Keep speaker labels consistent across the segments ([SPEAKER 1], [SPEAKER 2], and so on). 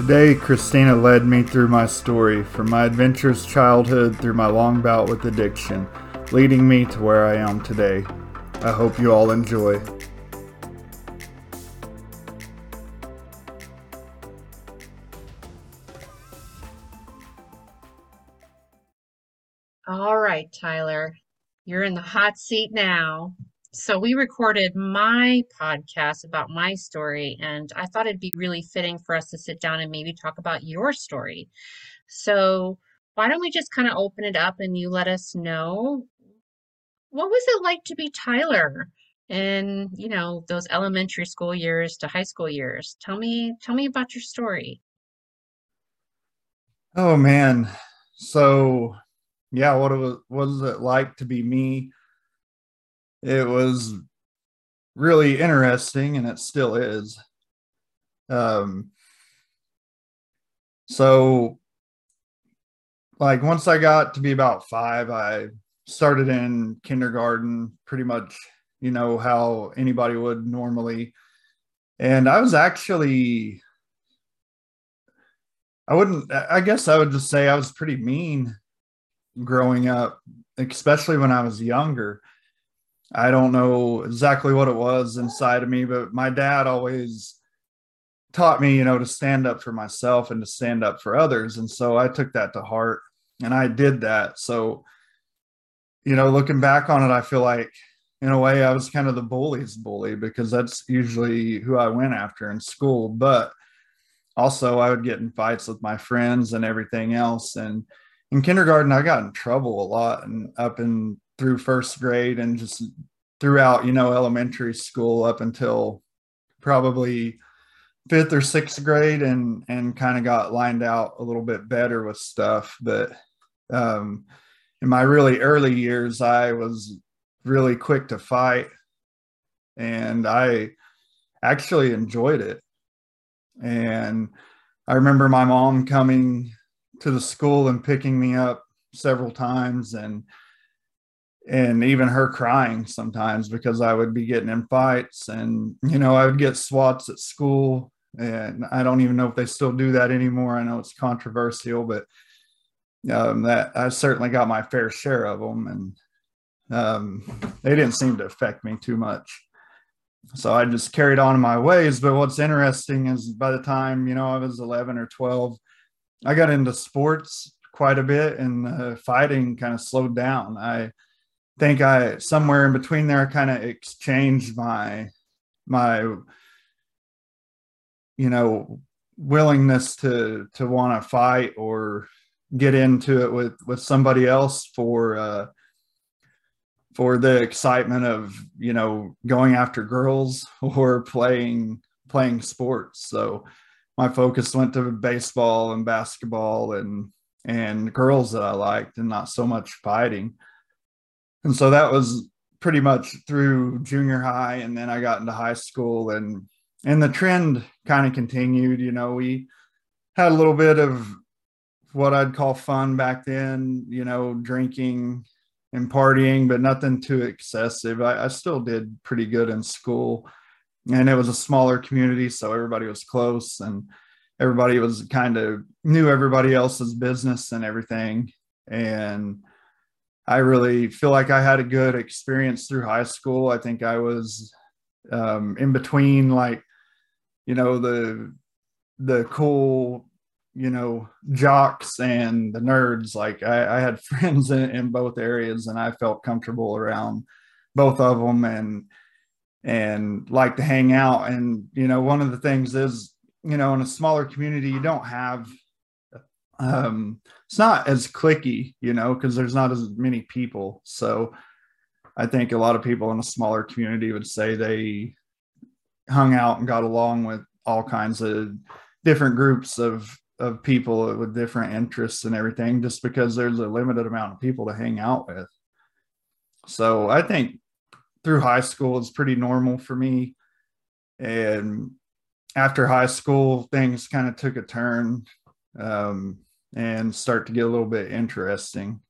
[SPEAKER 1] Today, Kristina led me through my story, from my adventurous childhood through my long bout with addiction, leading me to where I am today. I hope you all enjoy.
[SPEAKER 2] All right, Tyler, you're in the hot seat now. So we recorded my podcast about my story, and I thought it'd be really fitting for us to sit down and maybe talk about your story. So why don't we just kind of open it up and you let us know what was it like to be Tyler in, you know, those elementary school years to high school years? Tell me, tell me about your story.
[SPEAKER 1] Oh man. So yeah, what it was what was it like to be me? It was really interesting and it still is. Um so like once I got to be about 5, I started in kindergarten pretty much, you know, how anybody would normally. And I was actually I wouldn't I guess I would just say I was pretty mean growing up, especially when I was younger. I don't know exactly what it was inside of me, but my dad always taught me, you know, to stand up for myself and to stand up for others. And so I took that to heart and I did that. So, you know, looking back on it, I feel like in a way I was kind of the bully's bully because that's usually who I went after in school. But also, I would get in fights with my friends and everything else. And in kindergarten, I got in trouble a lot and up and through first grade and just throughout, you know, elementary school up until probably fifth or sixth grade and and kind of got lined out a little bit better with stuff. But um in my really early years, I was really quick to fight and I actually enjoyed it. And I remember my mom coming to the school and picking me up several times and and even her crying sometimes because I would be getting in fights and you know I would get swats at school and I don't even know if they still do that anymore. I know it's controversial, but um, that I certainly got my fair share of them, and um, they didn't seem to affect me too much. So I just carried on in my ways. But what's interesting is by the time you know I was 11 or 12, I got into sports quite a bit and uh, fighting kind of slowed down. I think I somewhere in between there kind of exchanged my my you know willingness to to want to fight or get into it with with somebody else for uh for the excitement of you know going after girls or playing playing sports so my focus went to baseball and basketball and and girls that I liked and not so much fighting. And so that was pretty much through junior high and then I got into high school and and the trend kind of continued, you know, we had a little bit of what I'd call fun back then, you know, drinking and partying, but nothing too excessive. I, I still did pretty good in school and it was a smaller community so everybody was close and everybody was kind of knew everybody else's business and everything and i really feel like i had a good experience through high school i think i was um, in between like you know the the cool you know jocks and the nerds like i, I had friends in, in both areas and i felt comfortable around both of them and and like to hang out. And, you know, one of the things is, you know, in a smaller community, you don't have, um, it's not as clicky, you know, because there's not as many people. So I think a lot of people in a smaller community would say they hung out and got along with all kinds of different groups of of people with different interests and everything just because there's a limited amount of people to hang out with so i think through high school is pretty normal for me. And after high school, things kind of took a turn um, and start to get a little bit interesting.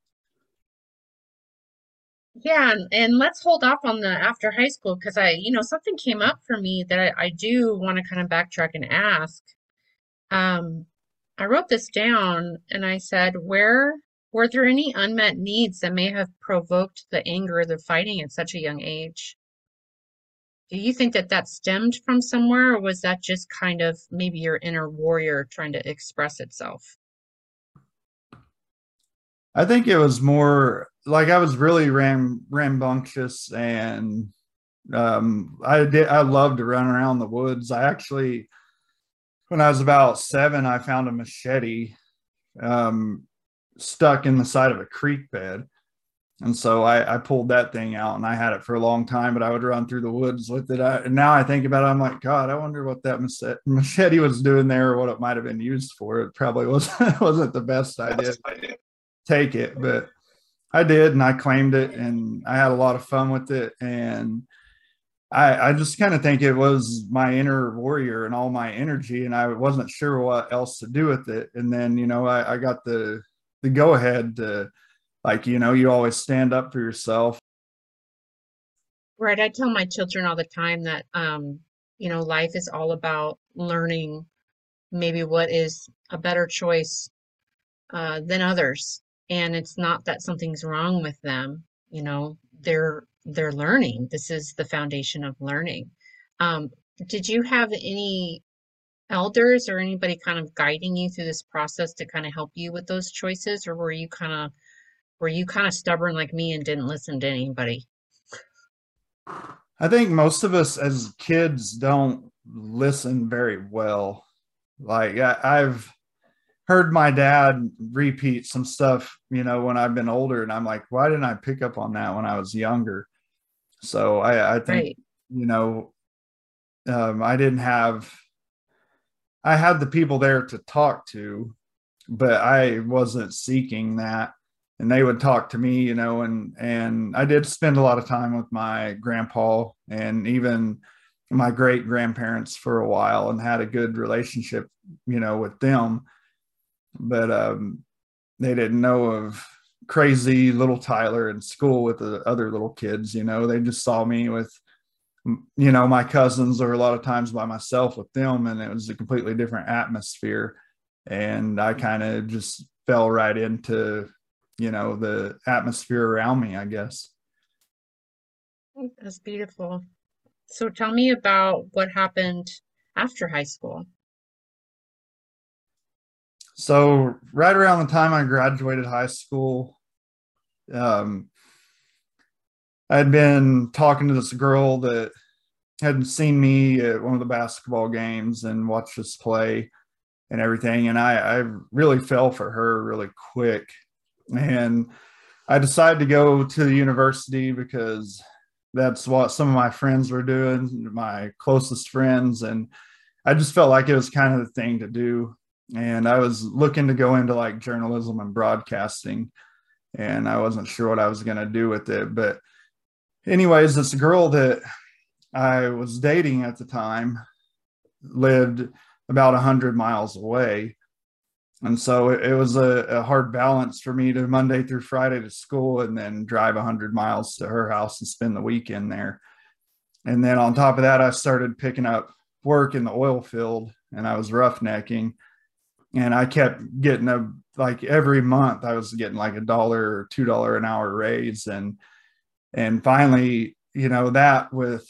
[SPEAKER 2] Yeah, and, let's hold off on the after high school because I, you know, something came up for me that I, I do want to kind of backtrack and ask. Um, I wrote this down and I said, where were there any unmet needs that may have provoked the anger, the fighting at such a young age? Do you think that that stemmed from somewhere, or was that just kind of maybe your inner warrior trying to express itself?
[SPEAKER 1] I think it was more like I was really ram rambunctious and um I did I loved to run around the woods. I actually when I was about seven, I found a machete um stuck in the side of a creek bed. And so I, I pulled that thing out and I had it for a long time, but I would run through the woods with it. I, and now I think about it, I'm like, God, I wonder what that machete was doing there or what it might have been used for. It probably wasn't, wasn't the best idea take it, but I did, and I claimed it, and I had a lot of fun with it, and I, I just kind of think it was my inner warrior and all my energy, and I wasn't sure what else to do with it. And then, you know, I, I got the the go ahead to, like, you know, you always stand up for yourself.
[SPEAKER 2] Right. I tell my children all the time that, um, you know, life is all about learning maybe what is a better choice uh, than others and it's not that something's wrong with them you know they're they're learning. This is the foundation of learning. Um, did you have any elders or anybody kind of guiding you through this process to kind of help you with those choices or were you kind of were you kind of stubborn like me and didn't listen to anybody?
[SPEAKER 1] I think most of us as kids don't listen very well. Like I, i've heard my dad repeat some stuff, you know, when I've been older, and I'm like, why didn't I pick up on that when I was younger? So I, I think, right. you know, um, I didn't have, I had the people there to talk to, but I wasn't seeking that. And they would talk to me, you know, and and I did spend a lot of time with my grandpa and even my great grandparents for a while and had a good relationship, you know, with them but um, they didn't know of crazy little Tyler in school with the other little kids. You know, they just saw me with, you know, my cousins or a lot of times by myself with them, and it was a completely different atmosphere. And I kind of just fell right into, you know, the atmosphere around me, I guess.
[SPEAKER 2] That's beautiful. So tell me about what happened after high school.
[SPEAKER 1] So right around the time I graduated high school, um, I had been talking to this girl that hadn't seen me at one of the basketball games and watched us play and everything. And I, I really fell for her really quick. And I decided to go to the university because that's what some of my friends were doing, my closest friends. And I just felt like it was kind of the thing to do and I was looking to go into like journalism and broadcasting, and I wasn't sure what I was going to do with it. But, anyways, this girl that I was dating at the time lived about 100 miles away. And so it, was a, a, hard balance for me to Monday through Friday to school and then drive 100 miles to her house and spend the weekend there. And then on top of that, I started picking up work in the oil field and I was roughnecking and I kept getting a like every month I was getting like a dollar or two dollar an hour raise. And and finally you know that with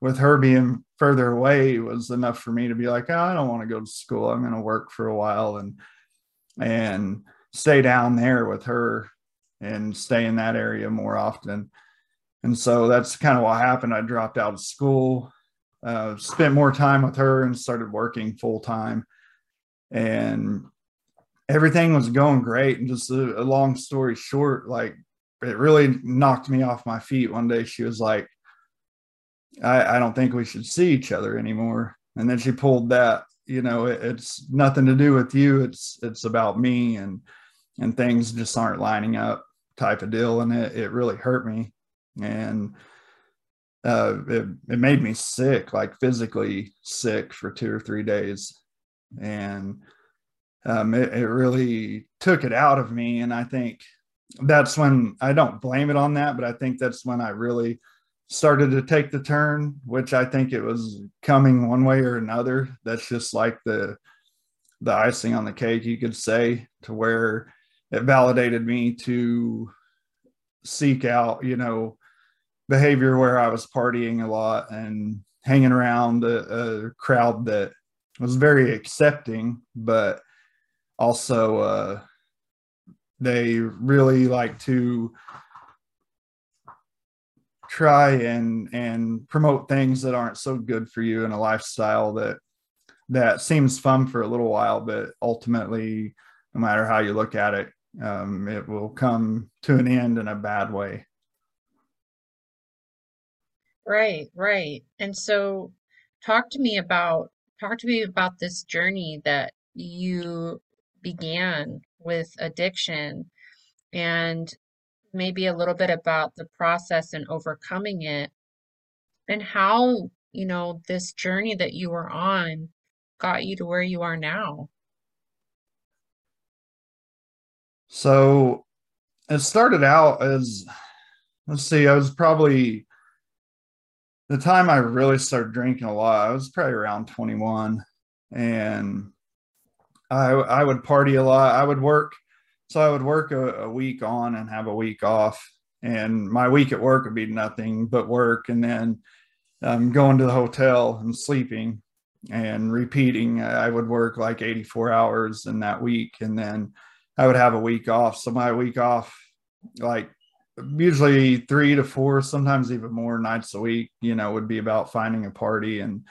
[SPEAKER 1] with her being further away was enough for me to be like oh, I don't want to go to school. I'm going to work for a while and and stay down there with her and stay in that area more often. And so that's kind of what happened. I dropped out of school uh, spent more time with her and started working full time and everything was going great. And just a, a, long story short, like it really knocked me off my feet. One day she was like, I, I don't think we should see each other anymore. And then she pulled that, you know, it, it's nothing to do with you. It's it's about me and and things just aren't lining up type of deal. And it, it really hurt me. And uh, it, it made me sick, like physically sick for two or three days and um, it, it really took it out of me. And I think that's when I don't blame it on that, but I think that's when I really started to take the turn, which I think it was coming one way or another. That's just like the the icing on the cake, you could say, to where it validated me to seek out, you know, behavior where I was partying a lot and hanging around a, a crowd that was very accepting, but also uh, they really like to try and and promote things that aren't so good for you in a lifestyle that that seems fun for a little while, but ultimately, no matter how you look at it, um, it will come to an end in a bad way.
[SPEAKER 2] Right, right. And so talk to me about talk to me about this journey that you began with addiction and maybe a little bit about the process and overcoming it and how, you know, this journey that you were on got you to where you are now.
[SPEAKER 1] So it started out as let's see, I was probably the time I really started drinking a lot, I was probably around 21 and I I would party a lot. I would work so I would work a, a week on and have a week off and my week at work would be nothing but work and then um, going to the hotel and sleeping and repeating. I would work like 84 hours in that week and then I would have a week off. So my week off, like usually three to four, sometimes even more nights a week, you know, would be about finding a party and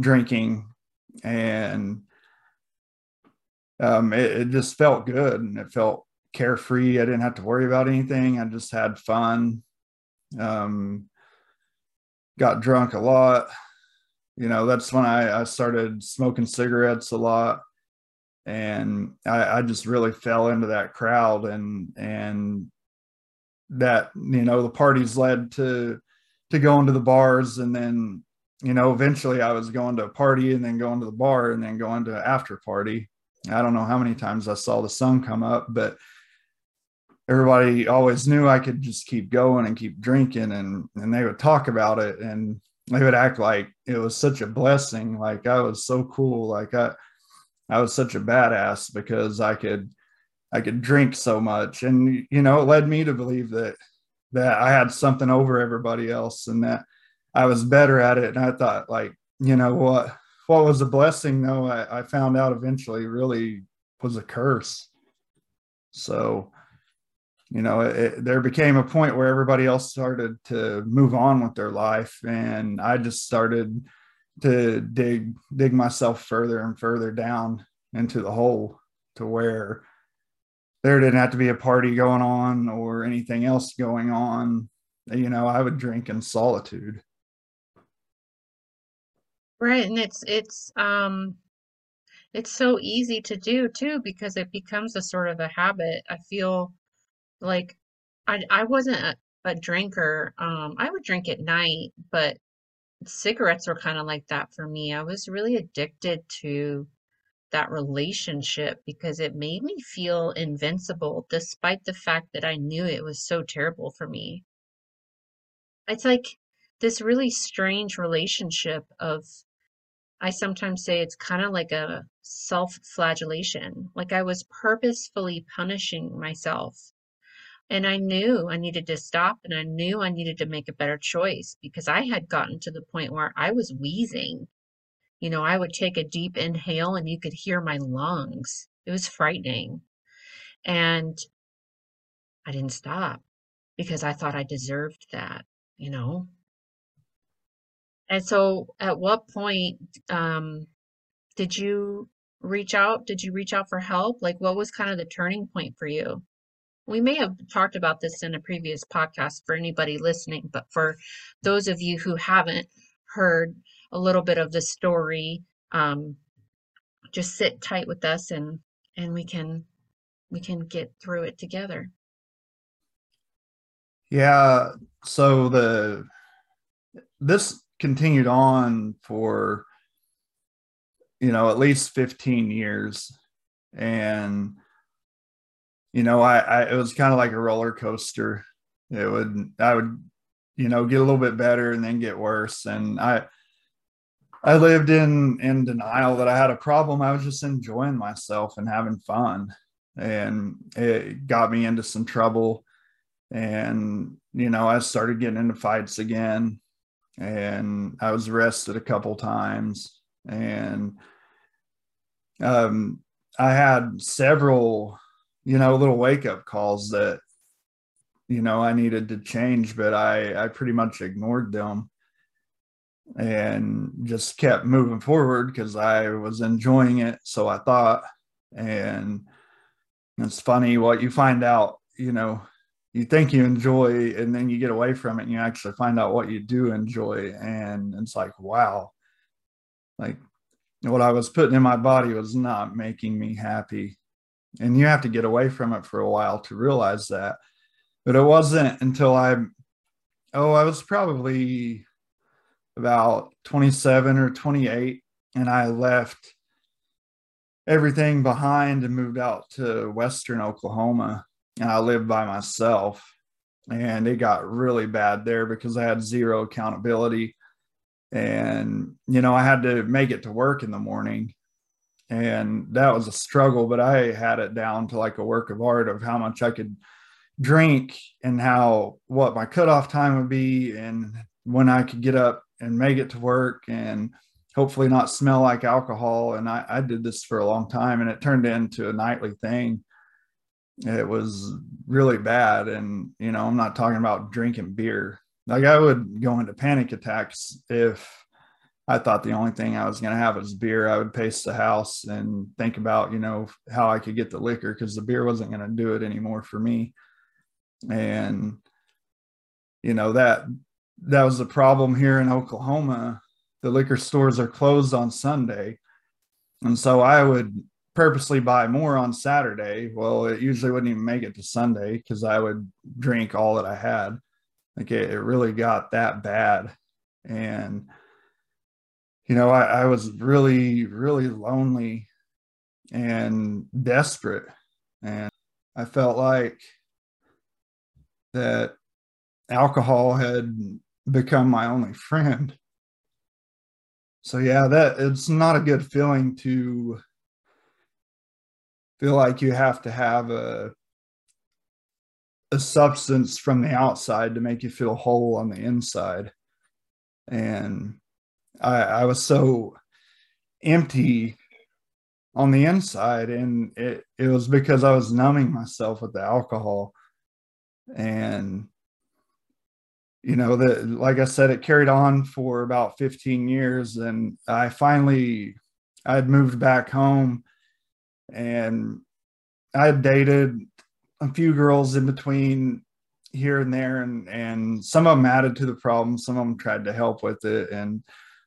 [SPEAKER 1] drinking. And um, it, it just felt good and it felt carefree. I didn't have to worry about anything. I just had fun. Um, got drunk a lot. You know, that's when I, I started smoking cigarettes a lot and I, I just really fell into that crowd and and that you know the parties led to to going to the bars and then you know eventually i was going to a party and then going to the bar and then going to after party. I don't know how many times i saw the sun come up but everybody always knew i could just keep going and keep drinking and and they would talk about it and they would act like it was such a blessing. Like i was so cool. Like i I was such a badass because I could I could drink so much. And you know it led me to believe that that I had something over everybody else and that I was better at it. And I thought like you know what what was a blessing though? I, I found out eventually really was a curse. So you know it, there became a point where everybody else started to move on with their life. And I just started to dig dig myself further and further down into the hole to where there didn't have to be a party going on or anything else going on. You know i would drink in solitude.
[SPEAKER 2] Right and it's it's um it's so easy to do too because it becomes a sort of a habit. I feel like i i wasn't a, a drinker. Um i would drink at night but cigarettes were kind of like that for me. I was really addicted to that relationship because it made me feel invincible despite the fact that I knew it was so terrible for me. It's like this really strange relationship of, I sometimes say it's kind of like a self flagellation. Like I was purposefully punishing myself and I knew I needed to stop and I knew I needed to make a better choice because I had gotten to the point where I was wheezing. You know, I would take a deep inhale and you could hear my lungs. It was frightening. And I didn't stop because I thought I deserved that, you know? And so at what point um, did you reach out? Did you reach out for help? Like, what was kind of the turning point for you? we may have talked about this in a previous podcast for anybody listening, but for those of you who haven't heard a little bit of the story, um, just sit tight with us and and we can we can get through it together.
[SPEAKER 1] Yeah, so the this continued on for you know at least 15 years and you know, I, I it was kind of like a roller coaster. It would I would, you know, get a little bit better and then get worse. And I I lived in in denial that I had a problem. I was just enjoying myself and having fun, and it got me into some trouble. And you know, I started getting into fights again, and I was arrested a couple times, and um, I had several, you know, little wake up calls that you know I needed to change, but I I pretty much ignored them and just kept moving forward because I was enjoying it. So I thought, and it's funny what you find out, you know, you think you enjoy and then you get away from it and you actually find out what you do enjoy. And it's like, wow, like what I was putting in my body was not making me happy. And you have to get away from it for a while to realize that. But it wasn't until I, oh, I was probably about 27 or 28 and I left everything behind and moved out to western Oklahoma and I lived by myself. And it got really bad there because I had zero accountability. And you know I had to make it to work in the morning. And that was a struggle but I had it down to like a work of art of how much I could drink and how what my cutoff time would be and when I could get up and make it to work and hopefully not smell like alcohol. And I, I did this for a long time and it turned into a nightly thing. It was really bad. And, you know, I'm not talking about drinking beer. Like I would go into panic attacks if I thought the only thing I was going to have was beer. I would pace the house and think about, you know, how I could get the liquor because the beer wasn't going to do it anymore for me. And, you know, that that was the problem here in Oklahoma. The liquor stores are closed on Sunday. And so I would purposely buy more on Saturday. Well, it usually wouldn't even make it to Sunday because I would drink all that I had. Like it, it really got that bad. And, you know, I, I was really, really lonely and desperate. And I felt like that alcohol had become my only friend. So yeah, that it's not a good feeling to feel like you have to have a a substance from the outside to make you feel whole on the inside. And I, I was so empty on the inside and it, it was because I was numbing myself with the alcohol. And you know that like i said it carried on for about 15 years and i finally i had moved back home and i had dated a few girls in between here and there and and some of them added to the problem some of them tried to help with it and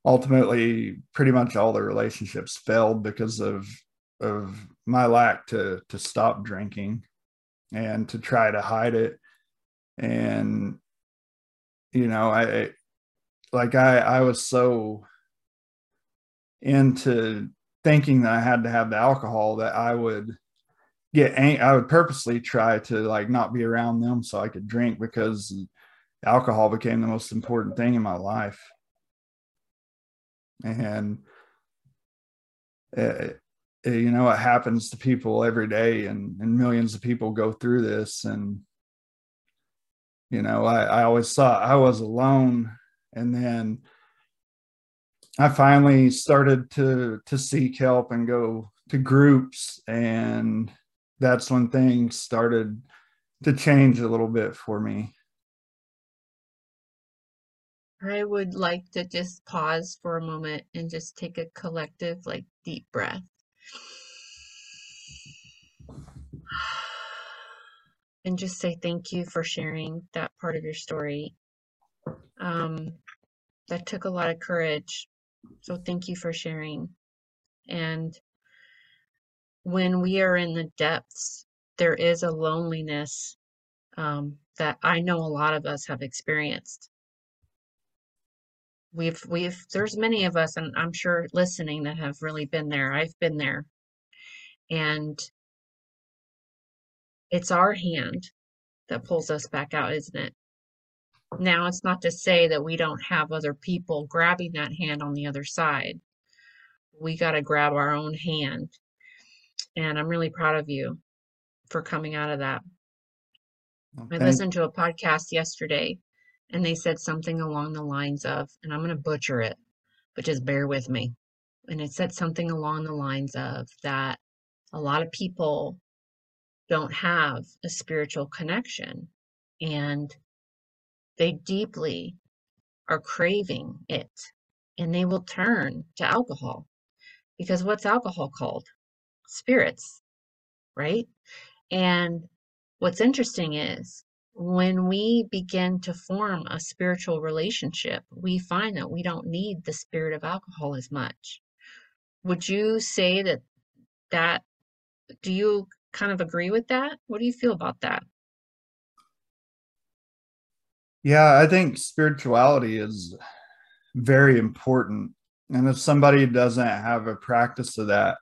[SPEAKER 1] ultimately pretty much all the relationships failed because of of my lack to to stop drinking and to try to hide it and you know i like i i was so into thinking that i had to have the alcohol that i would get ang- i would purposely try to like not be around them so i could drink because alcohol became the most important thing in my life. And it, it, you know it happens to people every day and, and millions of people go through this and you know I, I always thought i was alone. And then i finally started to to seek help and go to groups. And that's when things started to change a little bit for me.
[SPEAKER 2] I would like to just pause for a moment and just take a collective like deep breath and just say thank you for sharing that part of your story. Um, that took a lot of courage. So thank you for sharing. And when we are in the depths, there is a loneliness um, that I know a lot of us have experienced. We've, we've, there's many of us, and I'm sure listening that have really been there. I've been there. And it's our hand that pulls us back out, isn't it? Now, it's not to say that we don't have other people grabbing that hand on the other side. We got to grab our own hand. And I'm really proud of you for coming out of that. I listened to a podcast yesterday and they said something along the lines of, and I'm going to butcher it, but just bear with me. And it said something along the lines of that a lot of people don't have a spiritual connection and they deeply are craving it and they will turn to alcohol because what's alcohol called? Spirits, right? And what's interesting is when we begin to form a spiritual relationship, we find that we don't need the spirit of alcohol as much. Would you say that that do you kind of agree with that? What do you feel about that?
[SPEAKER 1] Yeah, I think spirituality is very important. And if somebody doesn't have a practice of that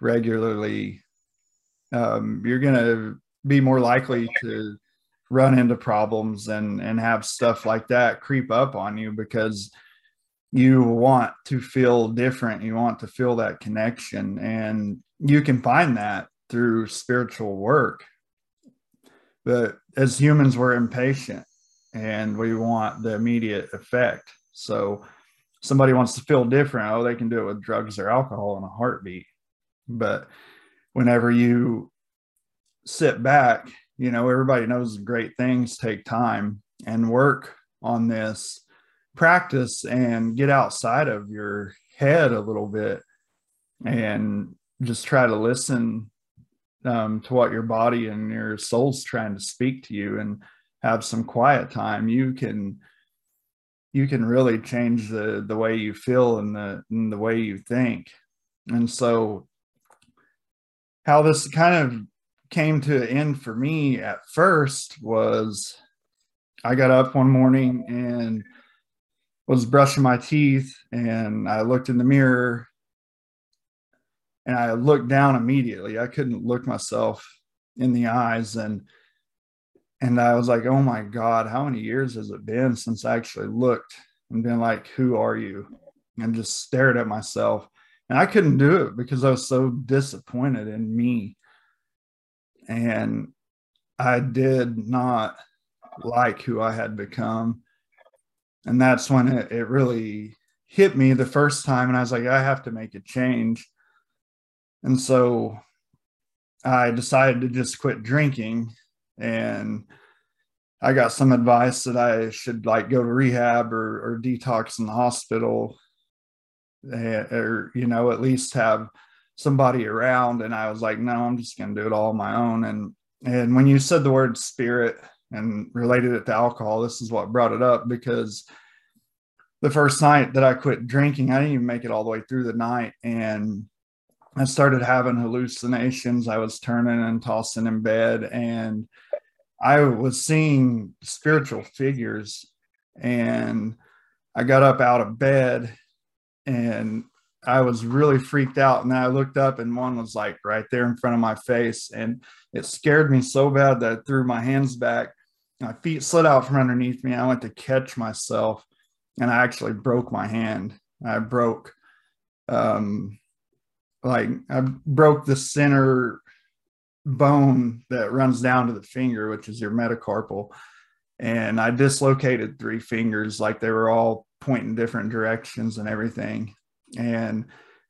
[SPEAKER 1] regularly, um, you're going to be more likely to run into problems and and have stuff like that creep up on you because you want to feel different you want to feel that connection and you can find that through spiritual work. But as humans we're impatient and we want the immediate effect. So somebody wants to feel different. Oh they can do it with drugs or alcohol in a heartbeat. But whenever you sit back you know everybody knows great things take time and work on this practice and get outside of your head a little bit and just try to listen um, to what your body and your soul's trying to speak to you and have some quiet time you can you can really change the the way you feel and the and the way you think. And so how this kind of came to an end for me at first was I got up one morning and was brushing my teeth and I looked in the mirror and I looked down immediately. I couldn't look myself in the eyes and and I was like, "Oh my god, how many years has it been since I actually looked and been like, "Who are you?" and just stared at myself. And I couldn't do it because I was so disappointed in me and I did not like who I had become. And that's when it, it really hit me the first time. And I was like, I have to make a change. And so I decided to just quit drinking. And I got some advice that I should like go to rehab or, or detox in the hospital or, you know, at least have somebody around and I was like, no, I'm just going to do it all on my own. And, and when you said the word spirit and related it to alcohol, this is what brought it up because the first night that I quit drinking, I didn't even make it all the way through the night. And I started having hallucinations. I was turning and tossing in bed and I was seeing spiritual figures and I got up out of bed and I was really freaked out. And I looked up and one was like right there in front of my face. And it scared me so bad that I threw my hands back. My feet slid out from underneath me. I went to catch myself and I actually broke my hand. I broke, um, like, I broke the center bone that runs down to the finger, which is your metacarpal. And I dislocated three fingers, like they were all pointing different directions and everything. And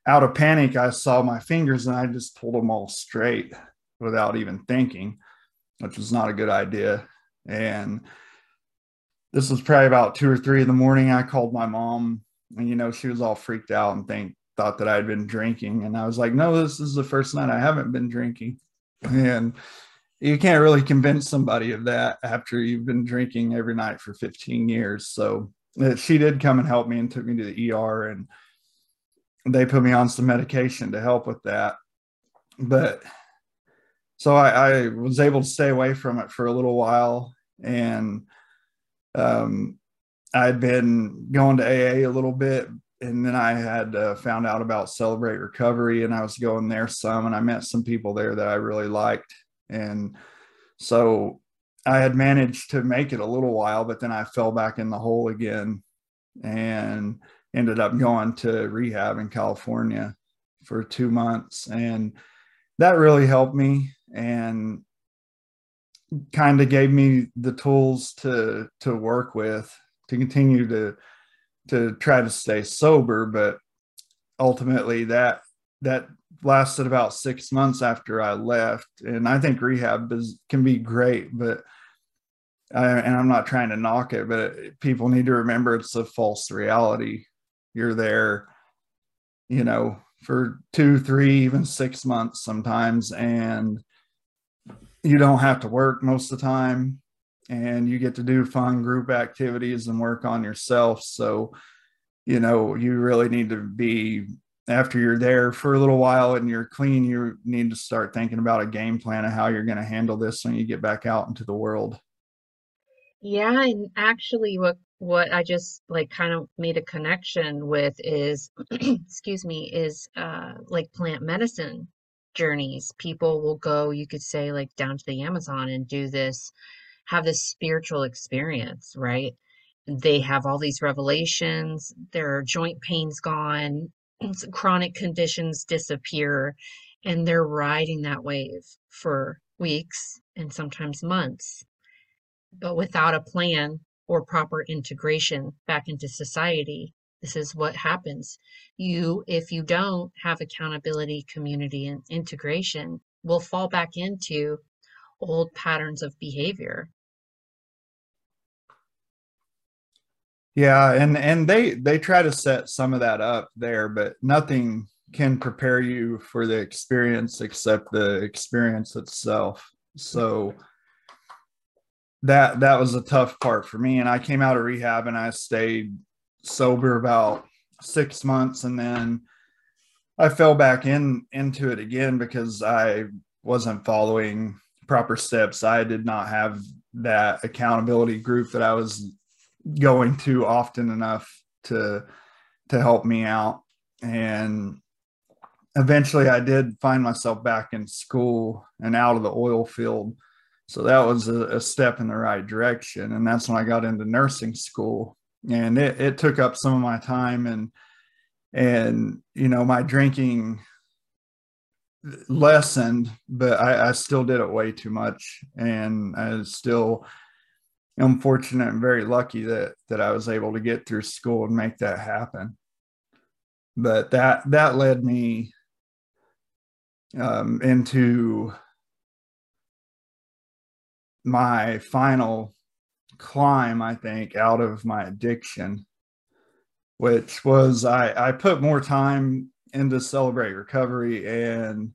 [SPEAKER 1] out of panic, I saw my fingers and I just pulled them all straight without even thinking, which was not a good idea. And this was probably about two or three in the morning. I called my mom, and you know, she was all freaked out and think thought that I'd been drinking. And I was like, no, this is the first night I haven't been drinking. And you can't really convince somebody of that after you've been drinking every night for 15 years. So uh, she did come and help me and took me to the ER and they put me on some medication to help with that. But so I, I was able to stay away from it for a little while. And um, I'd been going to AA a little bit. And then I had uh, found out about Celebrate Recovery, and I was going there some, and I met some people there that I really liked. And so I had managed to make it a little while, but then I fell back in the hole again and ended up going to rehab in California for two months. And that really helped me and kind of gave me the tools to to work with to continue to to try to stay sober but ultimately that that lasted about six months after i left. And i think rehab is, can be great but I, and i'm not trying to knock it but people need to remember it's a false reality. You're there you know for two three even six months sometimes and you don't have to work most of the time and you get to do fun group activities and work on yourself so you know you really need to be after you're there for a little while and you're clean you need to start thinking about a game plan of how you're going to handle this when you get back out into the world
[SPEAKER 2] yeah and actually what what i just like kind of made a connection with is excuse me is uh like plant medicine journeys. People will go, you could say, like down to the Amazon and do this, have this spiritual experience, right? They have all these revelations, their joint pain's gone, chronic conditions disappear, and they're riding that wave for weeks and sometimes months. But without a plan or proper integration back into society, this is what happens. You, if you don't have accountability, community, and integration, will fall back into old patterns of behavior.
[SPEAKER 1] Yeah, and and they they try to set some of that up there, but nothing can prepare you for the experience except the experience itself. So that that was a tough part for me and I came out of rehab and I stayed sober about six months and then I fell back in into it again because I wasn't following proper steps. I did not have that accountability group that I was going to often enough to to help me out. And eventually I did find myself back in school and out of the oil field. So that was a, a step in the right direction. And that's when I got into nursing school and it, it took up some of my time and and you know my drinking lessened but I, I still did it way too much and i still am fortunate and very lucky that that i was able to get through school and make that happen. But that that led me um, into my final climb, I think, out of my addiction, which was I, I put more time into celebrate recovery and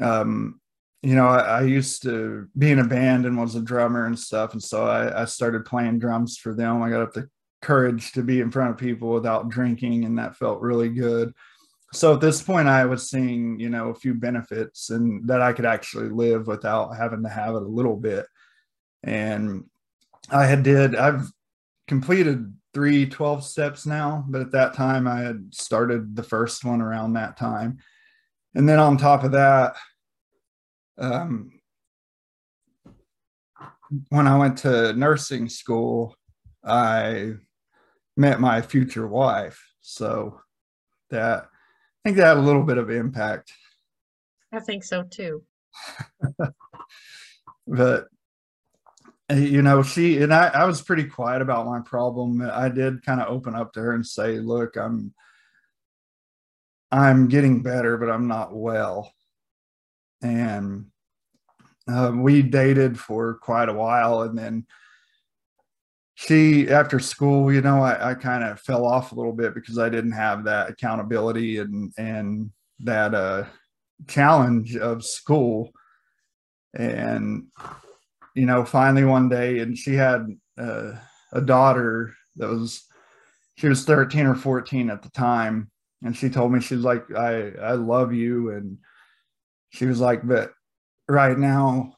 [SPEAKER 1] um you know I, I, used to be in a band and was a drummer and stuff and so I, I started playing drums for them. I got up the courage to be in front of people without drinking and that felt really good. So at this point i was seeing you know a few benefits and that i could actually live without having to have it a little bit. And I had did I've completed three 12 steps now, but at that time I had started the first one around that time. And then on top of that, um, when I went to nursing school, I met my future wife. So that I think that had a little bit of impact.
[SPEAKER 2] I think so too.
[SPEAKER 1] but you know she and I, I was pretty quiet about my problem i did kind of open up to her and say look i'm i'm getting better but i'm not well and uh, we dated for quite a while and then she after school you know i, I kind of fell off a little bit because i didn't have that accountability and and that uh challenge of school and you know, finally one day, and she had uh, a daughter that was, she was 13 or 14 at the time. And she told me, she's like, I, I love you. And she was like, but right now,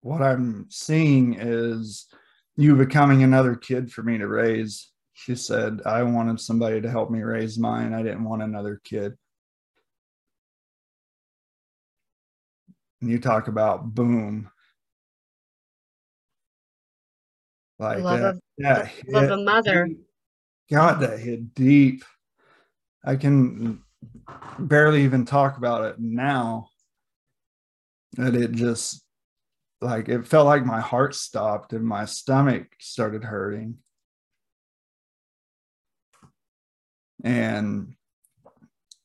[SPEAKER 1] what I'm seeing is you becoming another kid for me to raise. She said, I wanted somebody to help me raise mine. I didn't want another kid. And you talk about boom Like
[SPEAKER 2] love
[SPEAKER 1] that,
[SPEAKER 2] of
[SPEAKER 1] that
[SPEAKER 2] love
[SPEAKER 1] hit
[SPEAKER 2] a mother.
[SPEAKER 1] God, that hit deep. I can barely even talk about it now. That it just like it felt like my heart stopped and my stomach started hurting. And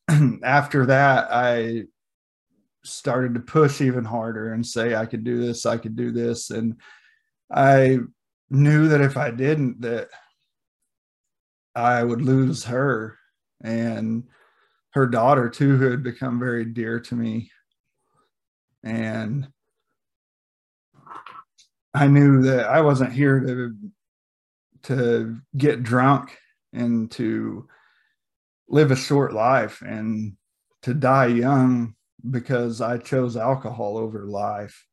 [SPEAKER 1] after that, I started to push even harder and say I could do this, I could do this. And I knew that if I didn't, that I would lose her and her daughter too, who had become very dear to me. And I knew that I wasn't here to to get drunk and to live a short life and to die young because I chose alcohol over life.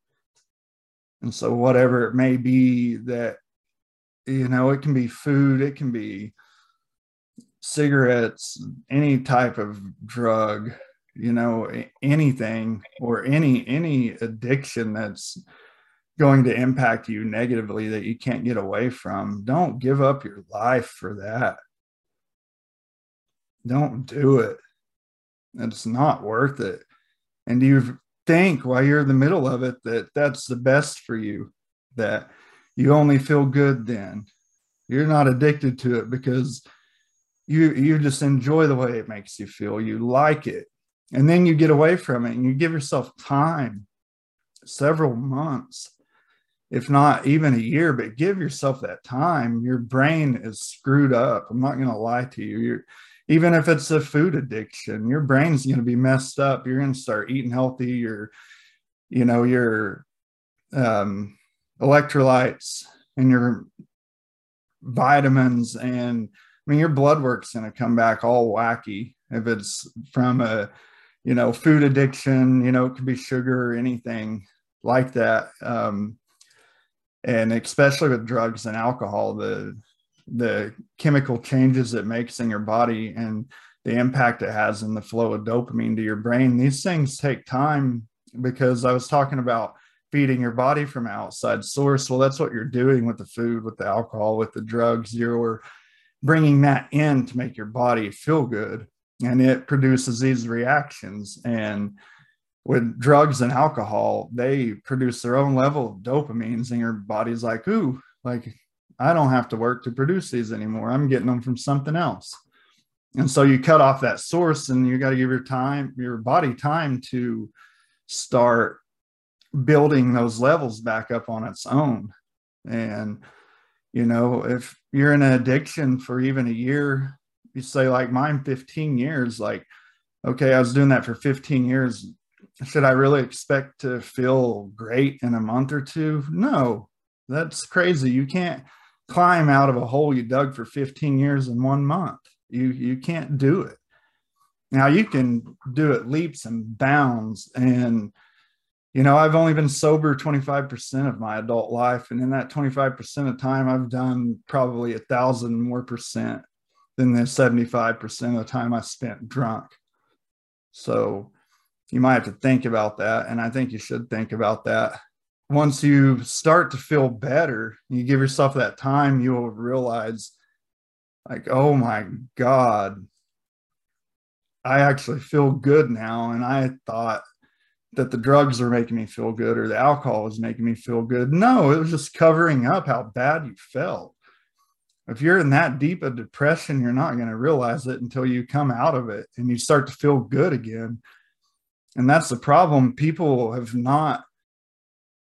[SPEAKER 1] And so whatever it may be that you know, it can be food, it can be cigarettes, any type of drug, you know, anything or any any addiction that's going to impact you negatively that you can't get away from. Don't give up your life for that. Don't do it. It's not worth it. And you think while you're in the middle of it that that's the best for you, that you only feel good then. You're not addicted to it because you you just enjoy the way it makes you feel. You like it. And then you get away from it and you give yourself time, several months, if not even a year, but give yourself that time. Your brain is screwed up. I'm not going to lie to you. You're even if it's a food addiction, your brain's going to be messed up. You're going to start eating healthy. Your, you know, your um, electrolytes and your vitamins and I mean, your blood work's going to come back all wacky if it's from a, you know, food addiction, you know, it could be sugar or anything like that. Um, and especially with drugs and alcohol, the, the chemical changes it makes in your body and the impact it has in the flow of dopamine to your brain. These things take time because I was talking about feeding your body from outside source. Well, that's what you're doing with the food, with the alcohol, with the drugs. You're bringing that in to make your body feel good and it produces these reactions. And with drugs and alcohol they produce their own level of dopamines and your body's like ooh like i don't have to work to produce these anymore. I'm getting them from something else. And so you cut off that source and you got to give your time your body time to start building those levels back up on its own. And you know if you're in an addiction for even a year you say like mine 15 years like okay i was doing that for 15 years. Should i really expect to feel great in a month or two? No. That's crazy. You can't climb out of a hole you dug for 15 years in one month. You you can't do it. Now you can do it leaps and bounds and you know, I've only been sober 25% of my adult life. And in that 25% of time, I've done probably a thousand more percent than the 75% of the time I spent drunk. So you might have to think about that. And I think you should think about that. Once you start to feel better, you give yourself that time, you will realize, like, oh my God, I actually feel good now. And I thought that the drugs are making me feel good or the alcohol is making me feel good. No, it was just covering up how bad you felt. If you're in that deep of depression, you're not going to realize it until you come out of it and you start to feel good again. And that's the problem. People have not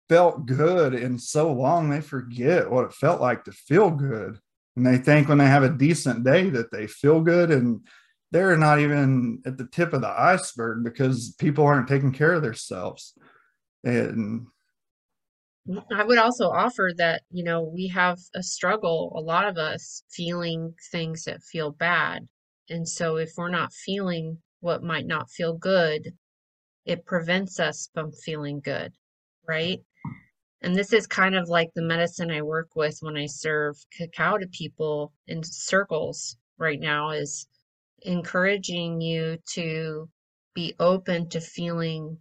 [SPEAKER 1] felt good in so long, they forget what it felt like to feel good. And they think when they have a decent day that they feel good and they're not even at the tip of the iceberg because people aren't taking care of themselves. And
[SPEAKER 2] I would also offer that, you know, we have a struggle, a lot of us feeling things that feel bad. And so if we're not feeling what might not feel good, it prevents us from feeling good, right? And this is kind of like the medicine I work with when I serve cacao to people in circles right now is encouraging you to be open to feeling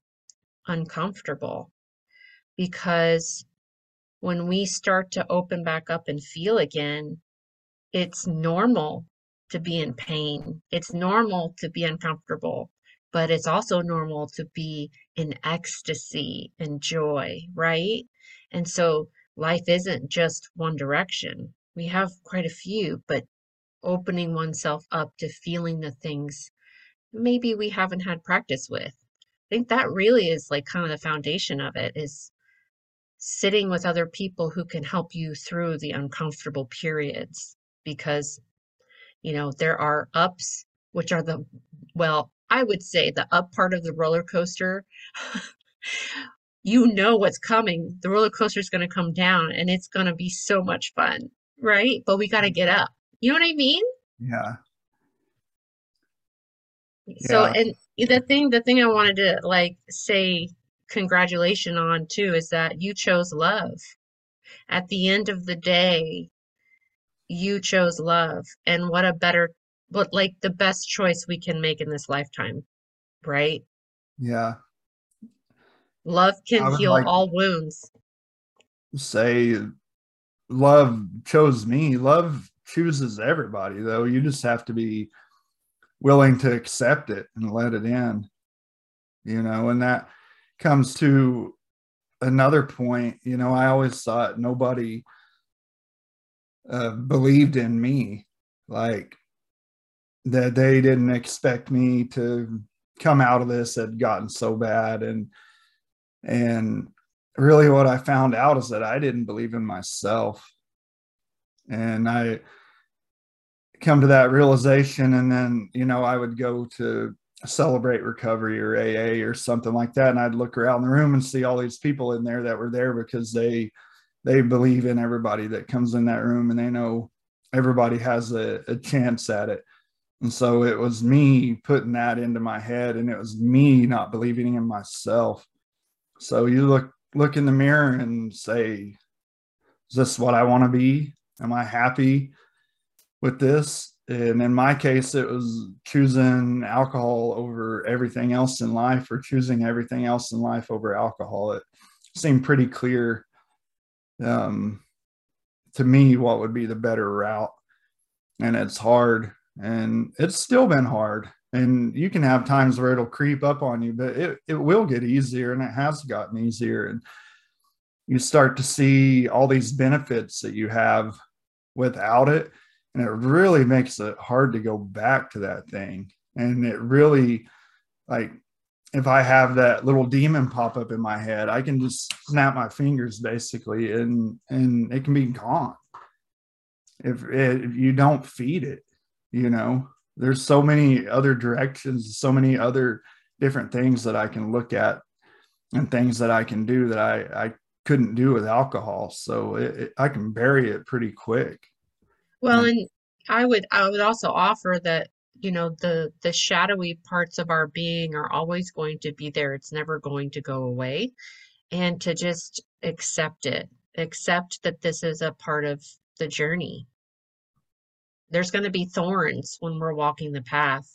[SPEAKER 2] uncomfortable because when we start to open back up and feel again, it's normal to be in pain. It's normal to be uncomfortable, but it's also normal to be in ecstasy and joy, right? And so life isn't just one direction. We have quite a few, but opening oneself up to feeling the things maybe we haven't had practice with. I think that really is like kind of the foundation of it is sitting with other people who can help you through the uncomfortable periods because you know there are ups which are the well i would say the up part of the roller coaster. You know what's coming. The roller coaster is going to come down and it's going to be so much fun right? But we got to get up. You know what i mean?
[SPEAKER 1] Yeah.
[SPEAKER 2] So
[SPEAKER 1] yeah.
[SPEAKER 2] and the thing the thing i wanted to like say congratulation on too is that you chose love. At the end of the day you chose love and what a better what like the best choice we can make in this lifetime right?
[SPEAKER 1] Yeah.
[SPEAKER 2] Love can heal
[SPEAKER 1] like
[SPEAKER 2] all wounds.
[SPEAKER 1] Say love chose me. Love chooses everybody though. You just have to be willing to accept it and let it in you know and that comes to another point you know i always thought nobody uh, believed in me like that they didn't expect me to come out of this had gotten so bad. And and really what i found out is that i didn't believe in myself. And i come to that realization and then you know i would go to celebrate recovery or aa or something like that. And i'd look around the room and see all these people in there that were there because they they believe in everybody that comes in that room and they know everybody has a, a chance at it. And so it was me putting that into my head and it was me not believing in myself. So you look look in the mirror and say is this what i want to be? Am i happy with this and in my case it was choosing alcohol over everything else in life or choosing everything else in life over alcohol. It seemed pretty clear um, to me what would be the better route. And it's hard and it's still been hard. And you can have times where it'll creep up on you but it, it will get easier and it has gotten easier. And you start to see all these benefits that you have without it and it really makes it hard to go back to that thing and it really like if I have that little demon pop up in my head, I can just snap my fingers basically and and it can be gone. If, if you don't feed it, you know, there's so many other directions, so many other different things that I can look at and things that I can do that I, I couldn't do with alcohol. So it, it, I can bury it pretty quick.
[SPEAKER 2] Well and i would i would also offer that you know the the shadowy parts of our being are always going to be there. It's never going to go away. And to just accept it accept that this is a part of the journey. There's going to be thorns when we're walking the path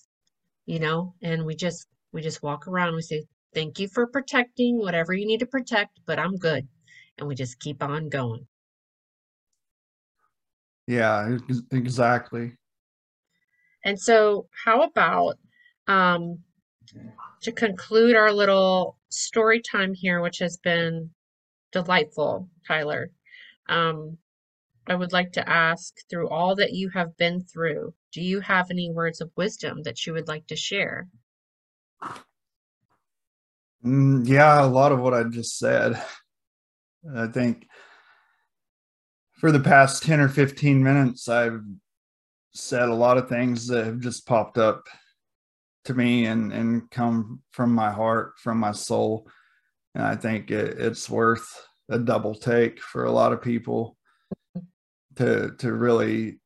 [SPEAKER 2] you know and we just we just walk around. We say thank you for protecting whatever you need to protect but i'm good. And we just keep on going
[SPEAKER 1] Yeah, exactly.
[SPEAKER 2] and so how about um to conclude our little story time here which has been delightful tyler um I would like to ask through all that you have been through, do you have any words of wisdom that you would like to share?
[SPEAKER 1] Mm, yeah, a lot of what I just said. I think for the past 10 or 15 minutes, I've said a lot of things that have just popped up to me and, and come from my heart, from my soul. And I think it, it's worth a double take for a lot of people to, to really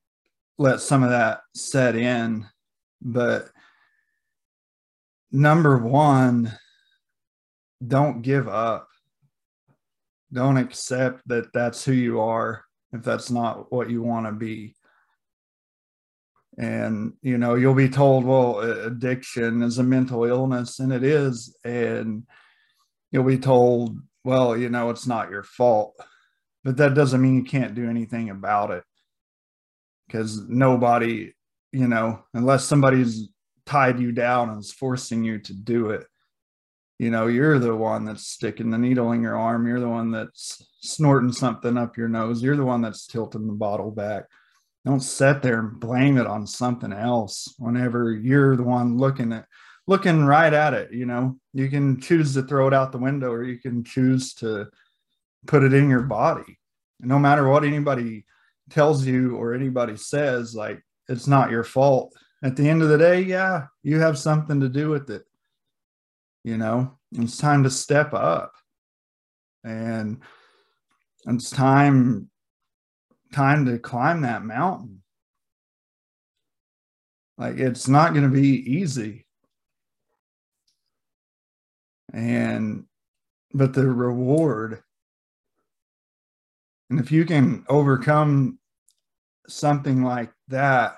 [SPEAKER 1] let some of that set in. But number one, don't give up. Don't accept that that's who you are if that's not what you want to be. And, you know, you'll be told, well, addiction is a mental illness, and it is. And you'll be told, well, you know, it's not your fault. but that doesn't mean you can't do anything about it because nobody you know unless somebody's tied you down and is forcing you to do it you know you're the one that's sticking the needle in your arm. You're the one that's snorting something up your nose. You're the one that's tilting the bottle back. Don't sit there and blame it on something else whenever you're the one looking at looking right at it you know? You can choose to throw it out the window or you can choose to put it in your body. No matter what anybody tells you or anybody says like it's not your fault. At the end of the day yeah you have something to do with it you know? It's time to step up. And it's time time to climb that mountain. Like it's not going to be easy. And but the reward and if you can overcome something like that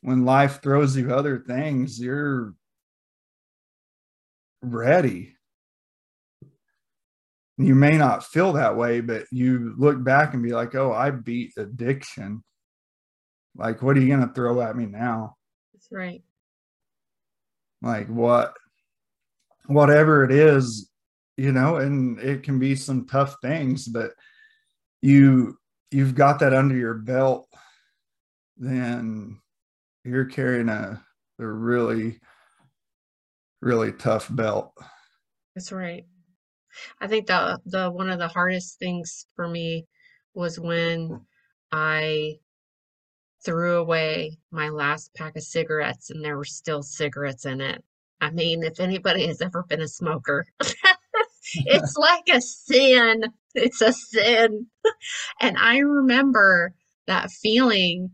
[SPEAKER 1] when life throws you other things you're ready. You may not feel that way but you look back and be like oh i beat addiction. Like what are you going to throw at me now?
[SPEAKER 2] That's right.
[SPEAKER 1] like what whatever it is you know and it can be some tough things but you you've got that under your belt then you're carrying a a really really tough belt
[SPEAKER 2] That's right. I think the the one of the hardest things for me was when I threw away my last pack of cigarettes and there were still cigarettes in it. I mean, if anybody has ever been a smoker, it's like a sin. It's a sin. And I remember that feeling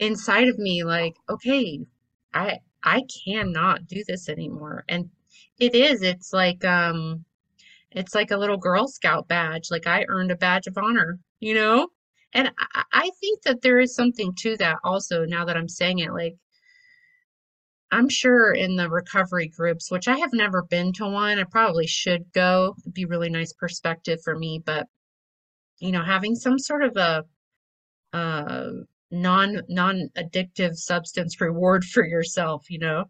[SPEAKER 2] inside of me like, okay, I I cannot do this anymore. And it is, it's like um it's like a little Girl Scout badge. Like I earned a badge of honor, you know? And I, I think that there is something to that also now that I'm saying it. Like I'm sure in the recovery groups, which I have never been to one, I probably should go. It'd be really nice perspective for me. But you know, having some sort of a uh non non-addictive substance reward for yourself, you know,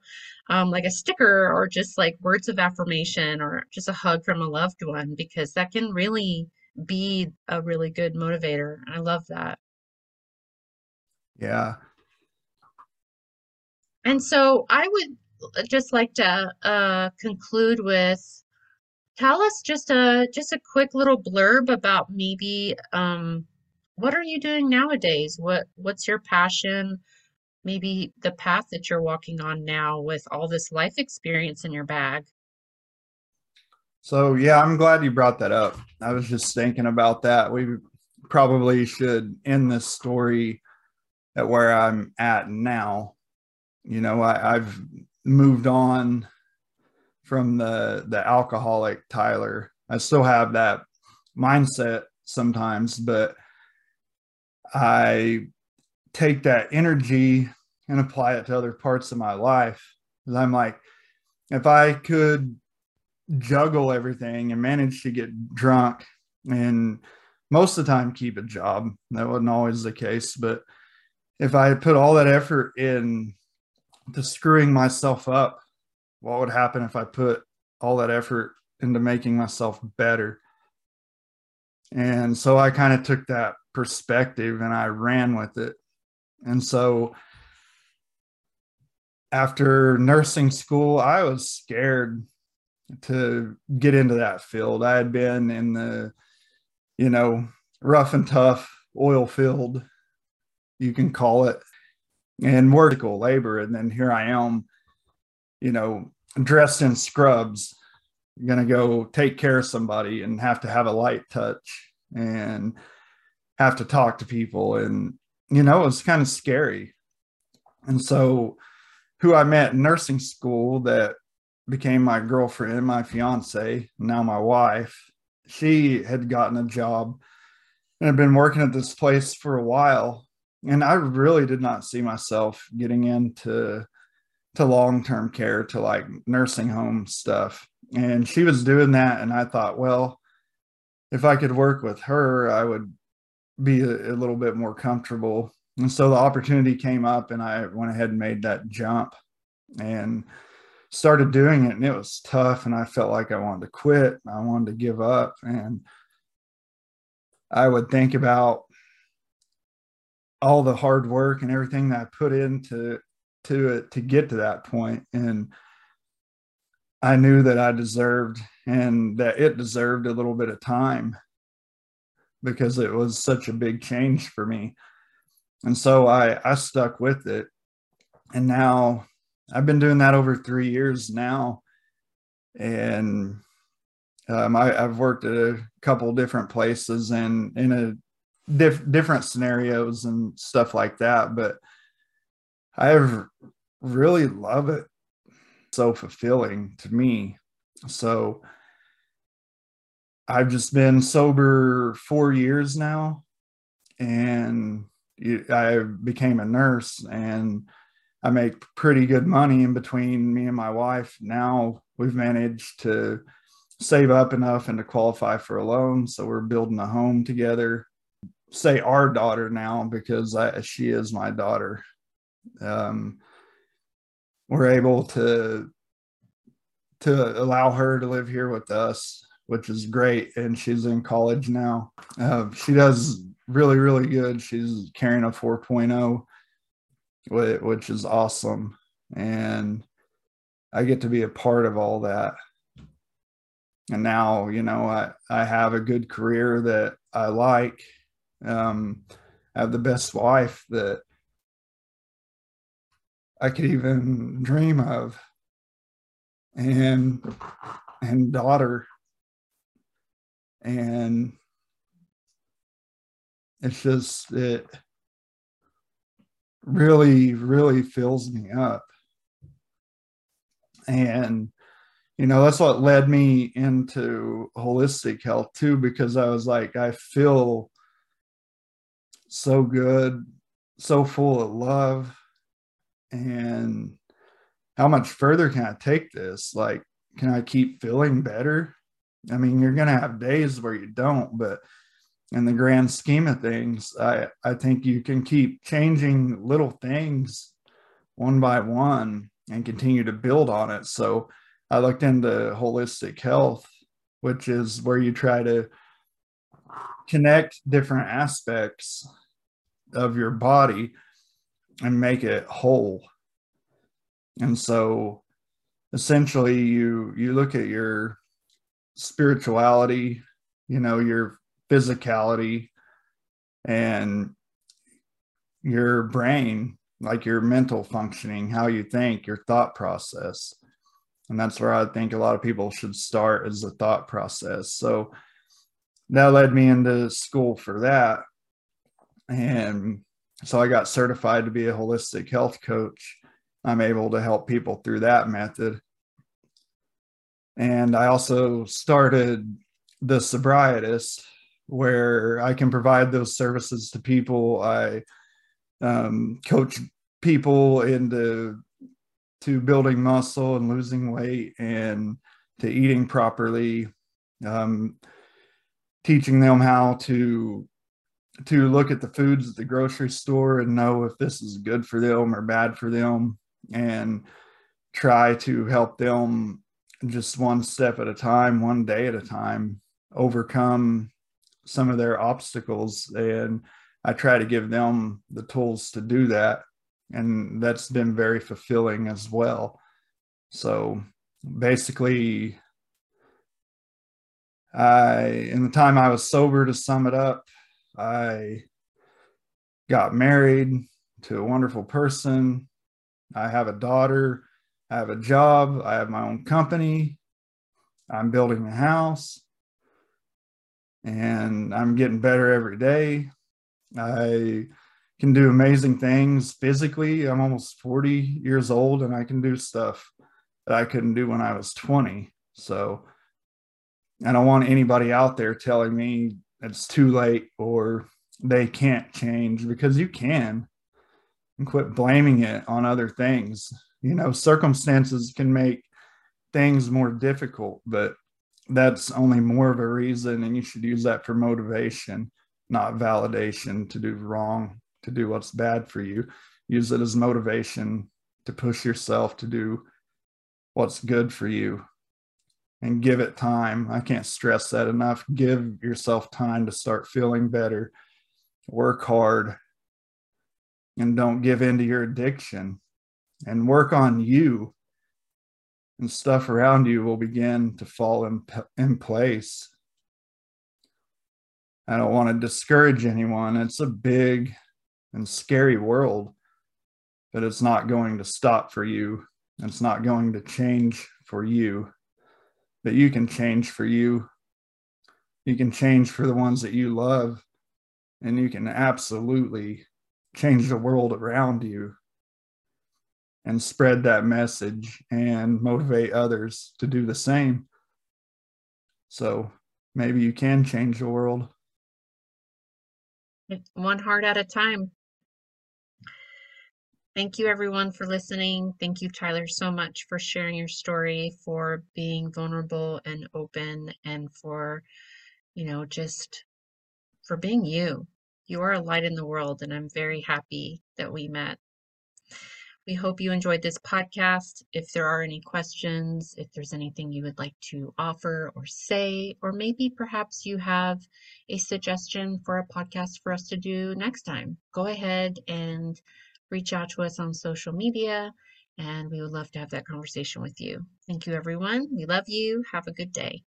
[SPEAKER 2] um, like a sticker or just like words of affirmation or just a hug from a loved one, because that can really be a really good motivator. I love that.
[SPEAKER 1] yeah
[SPEAKER 2] And so I would just like to uh, conclude with tell us just a just a quick little blurb about maybe um, what are you doing nowadays? What what's your passion? Maybe the path that you're walking on now with all this life experience in your bag.
[SPEAKER 1] so yeah i'm glad you brought that up i was just thinking about that we probably should end this story at where i'm at now you know I, i've moved on from the the alcoholic tyler i still have that mindset sometimes but i take that energy and apply it to other parts of my life i'm like if i could juggle everything and manage to get drunk and most of the time keep a job that wasn't always the case but if i put all that effort in to screwing myself up what would happen if I put all that effort into making myself better? And so I kind of took that perspective and I ran with it. And so after nursing school, I was scared to get into that field. I had been in the, you know, rough and tough oil field, you can call it, and vertical labor. And then here I am, you know, dressed in scrubs, gonna go take care of somebody and have to have a light touch and have to talk to people. And, you know, it was kind of scary. And so, who I met in nursing school that became my girlfriend, my fiance, now my wife, she had gotten a job and had been working at this place for a while. And I really did not see myself getting into to long-term care to like nursing home stuff and she was doing that and i thought well if I could work with her, I would be a, a little bit more comfortable. And so the opportunity came up, and I went ahead and made that jump and started doing it. And it was tough, and I felt like I wanted to quit. I wanted to give up. And I would think about all the hard work and everything that I put into to it to get to that point and I knew that I deserved and that it deserved a little bit of time because it was such a big change for me. And so I I stuck with it. And now I've been doing that over 3 years now and um, I, have worked at a couple different places and in a diff- different scenarios and stuff like that. But I really love it. So fulfilling to me. So I've just been sober four years now, and I became a nurse, and I make pretty good money in between me and my wife. Now we've managed to save up enough and to qualify for a loan, so we're building a home together say our daughter now because I, she is my daughter. Um, we're able to to allow her to live here with us, which is great. And she's in college now. Uh, she does really, really good. She's carrying a 4.0, which is awesome. And I get to be a part of all that. And now, you know, I, I have a good career that I like um, I have the best wife that I could even dream of, and and daughter, and it's just it really really fills me up. And you know that's what led me into holistic health too because i was like i feel so good, so full of love. And how much further can I take this? Like, can I keep feeling better? I mean, you're going to have days where you don't, but in the grand scheme of things, I, I think you can keep changing little things one by one and continue to build on it. So I looked into holistic health, which is where you try to connect different aspects of your body and make it whole. And so essentially you you look at your spirituality, you know, your physicality and your brain, like your mental functioning, how you think, your thought process. And that's where I think a lot of people should start is the thought process. So that led me into school for that and so I got certified to be a holistic health coach. I'm able to help people through that method. And I also started the sobrietist where I can provide those services to people. I um, coach people into to building muscle and losing weight and to eating properly, um, teaching them how to to look at the foods at the grocery store and know if this is good for them or bad for them and try to help them just one step at a time, one day at a time, overcome some of their obstacles. And I try to give them the tools to do that. And that's been very fulfilling as well. So basically, I, in the time I was sober, to sum it up, I got married to a wonderful person. I have a daughter. I have a job. I have my own company. I'm building a house and I'm getting better every day. I can do amazing things physically. I'm almost 40 years old and I can do stuff that I couldn't do when I was 20. So I don't want anybody out there telling me it's too late or they can't change because you can. And quit blaming it on other things. You know circumstances can make things more difficult but that's only more of a reason, and you should use that for motivation, not validation to do wrong, to do what's bad for you. Use it as motivation to push yourself to do what's good for you and give it time. I can't stress that enough. Give yourself time to start feeling better. Work hard and don't give in to your addiction and work on you and stuff around you will begin to fall in, in place. I don't want to discourage anyone. It's a big and scary world, but it's not going to stop for you. It's not going to change for you, but you can change for you. You can change for the ones that you love, and you can absolutely change the world around you and spread that message and motivate others to do the same. So maybe you can change the world.
[SPEAKER 2] One heart at a time. Thank you, everyone, for listening. Thank you, Tyler, so much for sharing your story, for being vulnerable and open, and for, you know, just for being you. You are a light in the world, and I'm very happy that we met. We hope you enjoyed this podcast. If there are any questions, if there's anything you would like to offer or say, or maybe perhaps you have a suggestion for a podcast for us to do next time, go ahead and reach out to us on social media, and we would love to have that conversation with you. Thank you, everyone. We love you. Have a good day.